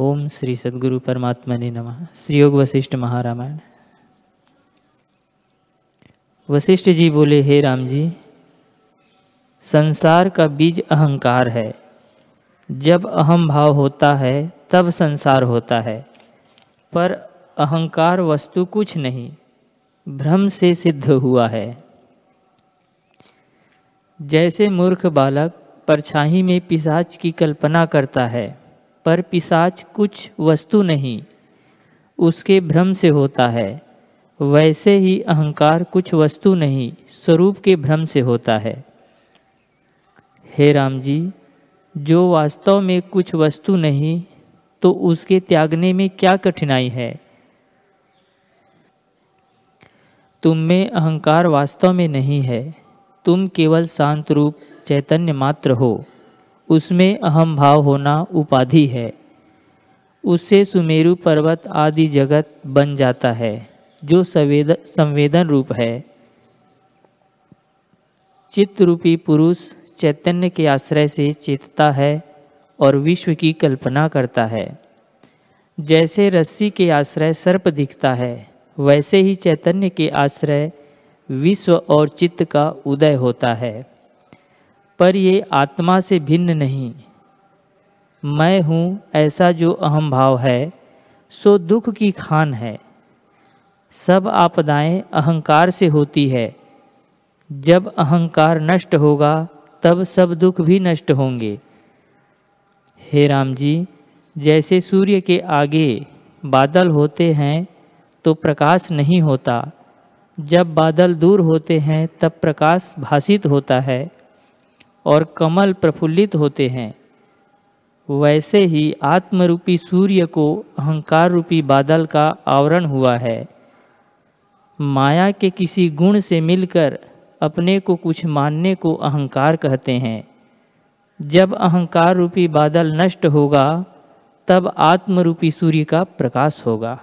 ओम श्री सदगुरु परमात्मा ने नम। श्री योग वशिष्ठ महारामायण। वशिष्ठ जी बोले, हे राम जी, संसार का बीज अहंकार है। जब अहम भाव होता है, तब संसार होता है। पर अहंकार वस्तु कुछ नहीं, भ्रम से सिद्ध हुआ है। जैसे मूर्ख बालक परछाई में पिशाच की कल्पना करता है पर पिशाच कुछ वस्तु नहीं, उसके भ्रम से होता है। वैसे ही अहंकार कुछ वस्तु नहीं, स्वरूप के भ्रम से होता है। हे राम जी जो वास्तव में कुछ वस्तु नहीं तो उसके त्यागने में क्या कठिनाई है? तुम में अहंकार वास्तव में नहीं है, तुम केवल शांत रूप चैतन्य मात्र हो। उसमें अहम भाव होना उपाधि है। उससे सुमेरु पर्वत आदि जगत बन जाता है, जो संवेद, संवेदन रूप है। चित्त रूपी पुरुष चैतन्य के आश्रय से चेतता है और विश्व की कल्पना करता है। जैसे रस्सी के आश्रय सर्प दिखता है, वैसे ही चैतन्य के आश्रय विश्व और चित्त का उदय होता है। पर ये आत्मा से भिन्न नहीं। मैं हूँ ऐसा जो अहम भाव है, सो दुख की खान है। सब आपदाएँ अहंकार से होती है। जब अहंकार नष्ट होगा, तब सब दुख भी नष्ट होंगे। हे राम जी, जैसे सूर्य के आगे बादल होते हैं तो प्रकाश नहीं होता। जब बादल दूर होते हैं, तब प्रकाश भाषित होता है। और कमल प्रफुल्लित होते हैं। वैसे ही आत्मरूपी सूर्य को अहंकार रूपी बादल का आवरण हुआ है। माया के किसी गुण से मिलकर अपने को कुछ मानने को अहंकार कहते हैं। जब अहंकार रूपी बादल नष्ट होगा, तब आत्मरूपी सूर्य का प्रकाश होगा।